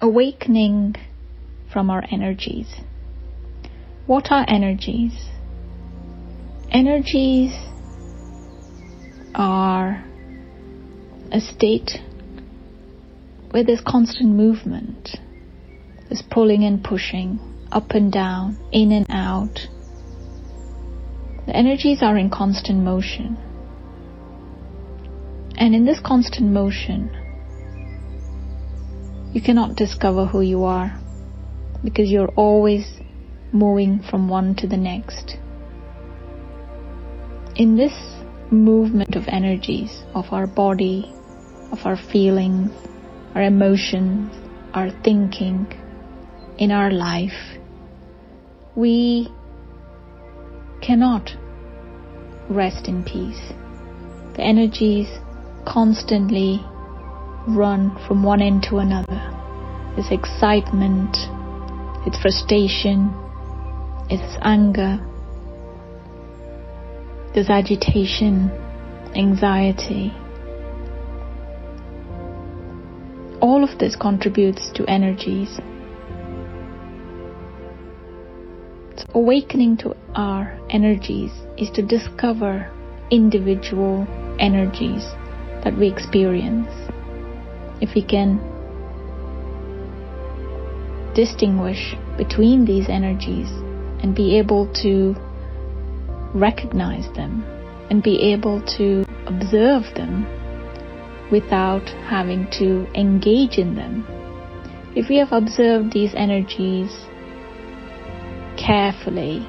awakening from our energies. What are energies? Energies are a state where there's constant movement. There's pulling and pushing, up and down, in and out. The energies are in constant motion. And in this constant motion, you cannot discover who you are because you're always moving from one to the next. In this movement of energies of our body, of our feelings, our emotions, our thinking in our life, we cannot rest in peace. The energies constantly run from one end to another. It's excitement, it's frustration, it's anger, there's agitation, anxiety. All of this contributes to energies. So awakening to our energies is to discover individual energies that we experience. If we can distinguish between these energies and be able to recognize them and be able to observe them without having to engage in them. If we have observed these energies carefully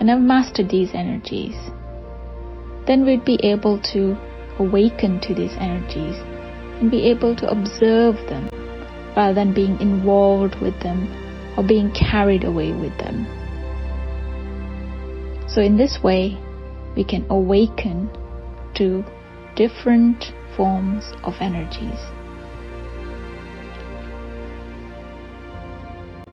and have mastered these energies, then we'd be able to awaken to these energies and be able to observe them rather than being involved with them or being carried away with them. So in this way, we can awaken to different forms of energies.